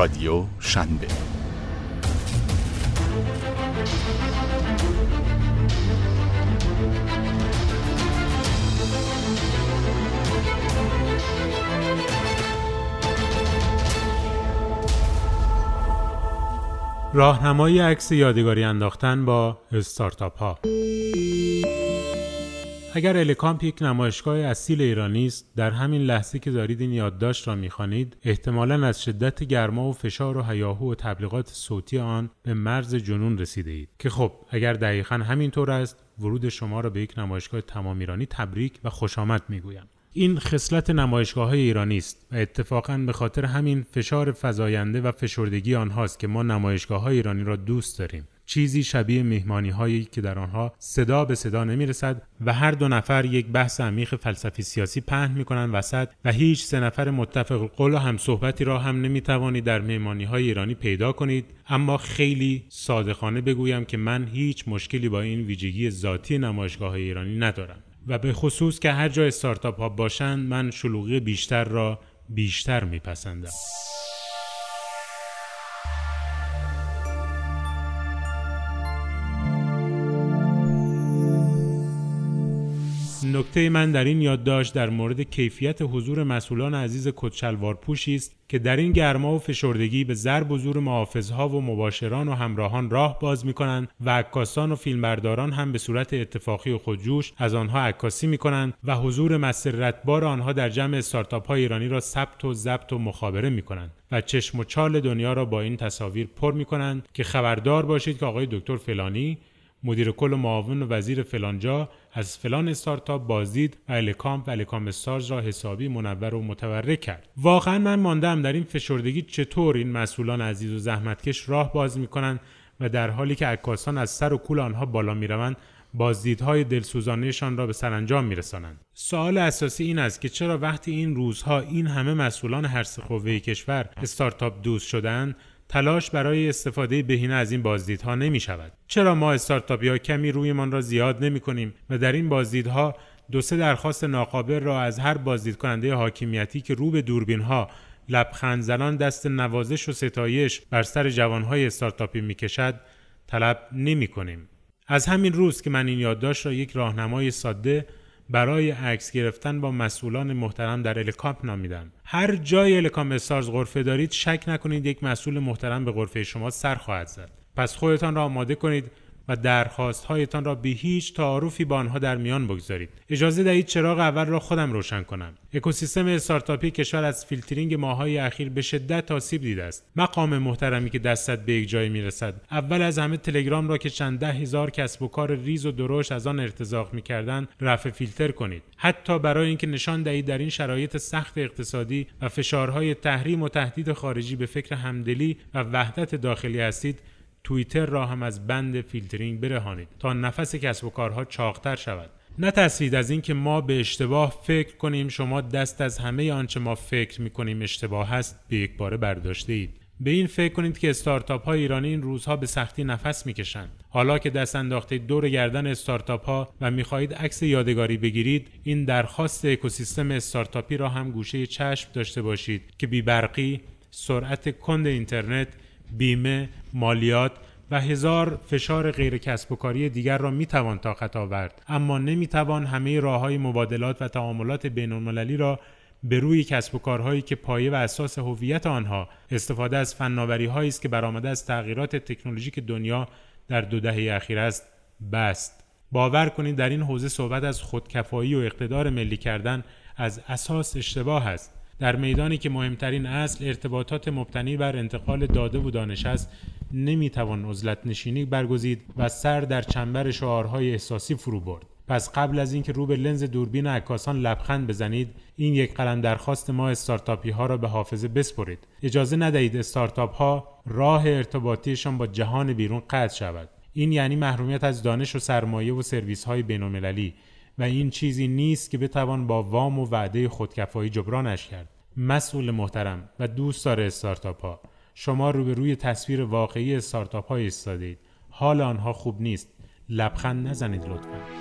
رادیو شنبه. راهنمای عکس یادگاری انداختن با استارتاپ ها. اگر الکامپ یک نمایشگاه اصیل ایرانی است در همین لحظه که دارید این یادداشت را می‌خوانید احتمالا از شدت گرما و فشار و هیاهو و تبلیغات صوتی آن به مرز جنون رسیده اید. که خب اگر دقیقا همینطور است ورود شما را به یک نمایشگاه تمام ایرانی تبریک و خوش آمد می‌گویم. این خصلت نمایشگاه های ایرانی است و اتفاقا به خاطر همین فشار فزاینده و فشردگی آنهاست که ما نمایشگاه های ایرانی را دوست داریم. چیزی شبیه مهمانی هایی که در آنها صدا به صدا نمی رسد و هر دو نفر یک بحث عمیق فلسفی سیاسی پهن می کنند وسط و هیچ سه نفر متفق قول و هم صحبتی را هم نمی توانید در مهمانی های ایرانی پیدا کنید اما خیلی صادقانه بگویم که من هیچ مشکلی با این ویژگی ذاتی نمایشگاه ایرانی ندارم و به خصوص که هر جای استارتاپ ها باشند من شلوغی بیشتر را بیشتر میپسندم. نکته من در این یادداشت در مورد کیفیت حضور مسئولان عزیز کتشلوار پوشی است که در این گرما و فشردگی به ضرب و زور محافظها و مباشران و همراهان راه باز می کنند و عکاسان و فیلمبرداران هم به صورت اتفاقی و خودجوش از آنها عکاسی می کنند و حضور مسرتبار آنها در جمع استارتاپ های ایرانی را ثبت و ضبط و مخابره می کنند و چشم و چال دنیا را با این تصاویر پر می کنند که خبردار باشید که آقای دکتر فلانی مدیر کل معاون و وزیر فلانجا از فلان استارتاپ بازدید و الکام و الکام استارز را حسابی منور و متورک کرد. واقعا من ماندم در این فشردگی چطور این مسئولان عزیز و زحمتکش راه باز می‌کنند و در حالی که عکاسان از سر و کول آنها بالا می‌روند بازدیدهای دلسوزانهشان را به سرانجام میرسانند. سوال اساسی این است که چرا وقتی این روزها این همه مسئولان هر سه قوه کشور استارتاپ دوست شدند تلاش برای استفاده بهینه از این بازدیدها نمی شود. چرا ما استارتاپی ها کمی رویمان را زیاد نمی کنیم و در این بازدیدها دو سه درخواست ناقابل را از هر بازدید کننده حاکمیتی که رو به دوربین ها لبخند زنان دست نوازش و ستایش بر سر جوانهای استارتاپی می کشد طلب نمی کنیم. از همین روز که من این یادداشت را یک راهنمای ساده برای عکس گرفتن با مسئولان محترم در الکامپ نامیدم. هر جای الکام استارز غرفه دارید شک نکنید یک مسئول محترم به غرفه شما سر خواهد زد. پس خودتان را آماده کنید و درخواست هایتان را بی هیچ تعارفی با آنها در میان بگذارید. اجازه دهید چراغ اول را خودم روشن کنم. اکوسیستم استارتاپی کشور از فیلترینگ ماهای اخیر به شدت آسیب دیده است. مقام محترمی که دستت به یک جای می‌رسد. اول از همه تلگرام را که چند ده هزار کسب و کار ریز و درشت از آن ارتزاق می‌کردند رفع فیلتر کنید. حتی برای اینکه نشان دهید در این شرایط سخت اقتصادی و فشارهای تحریم و تهدید خارجی به فکر همدلی و وحدت داخلی هستید توییتر را هم از بند فیلترینگ برهانید تا نفس کسب و کارها چاقتر شود. نترسید از اینکه ما به اشتباه فکر کنیم شما دست از همه آنچه ما فکر می کنیم اشتباه هست به یک باره برداشته اید به این فکر کنید که استارتاپ های ایرانی این روزها به سختی نفس می‌کشند. حالا که دست انداخته دور گردن استارتاپ ها و می‌خواهید عکس یادگاری بگیرید این درخواست اکوسیستم استارتاپی را هم گوشه چشم داشته باشید که بی برقی سرعت کند اینترنت بیمه، مالیات و هزار فشار غیر کسب و کاری دیگر را می توان طاقت آورد. اما نمی توان همه راه های مبادلات و تعاملات بین المللی را به روی کسب و کارهایی که پایه و اساس هویت آنها استفاده از فناوری هایی است که برآمده از تغییرات تکنولوژیک دنیا در دو دهه اخیر است بست. باور کنید در این حوزه صحبت از خودکفایی و اقتدار ملی کردن از اساس اشتباه است. در میدانی که مهمترین اصل ارتباطات مبتنی بر انتقال داده و دانش است نمی‌توان عزلت نشینی برگزید و سر در چنبر شعارهای احساسی فرو برد. پس قبل از اینکه رو به لنز دوربین عکاسان لبخند بزنید این یک قلم درخواست ما استارتاپی ها را به حافظه بسپرید. اجازه ندهید استارتاپ ها راه ارتباطیشان با جهان بیرون قطع شود. این یعنی محرومیت از دانش و سرمایه و سرویس های بین و این چیزی نیست که بتوان با وام و وعده خودکفایی جبرانش کرد. مسئول محترم و دوست داره استارتاپ ها شما روبروی تصویر واقعی استارتاپ ها ایستادید حال آنها خوب نیست. لبخند نزنید لطفا.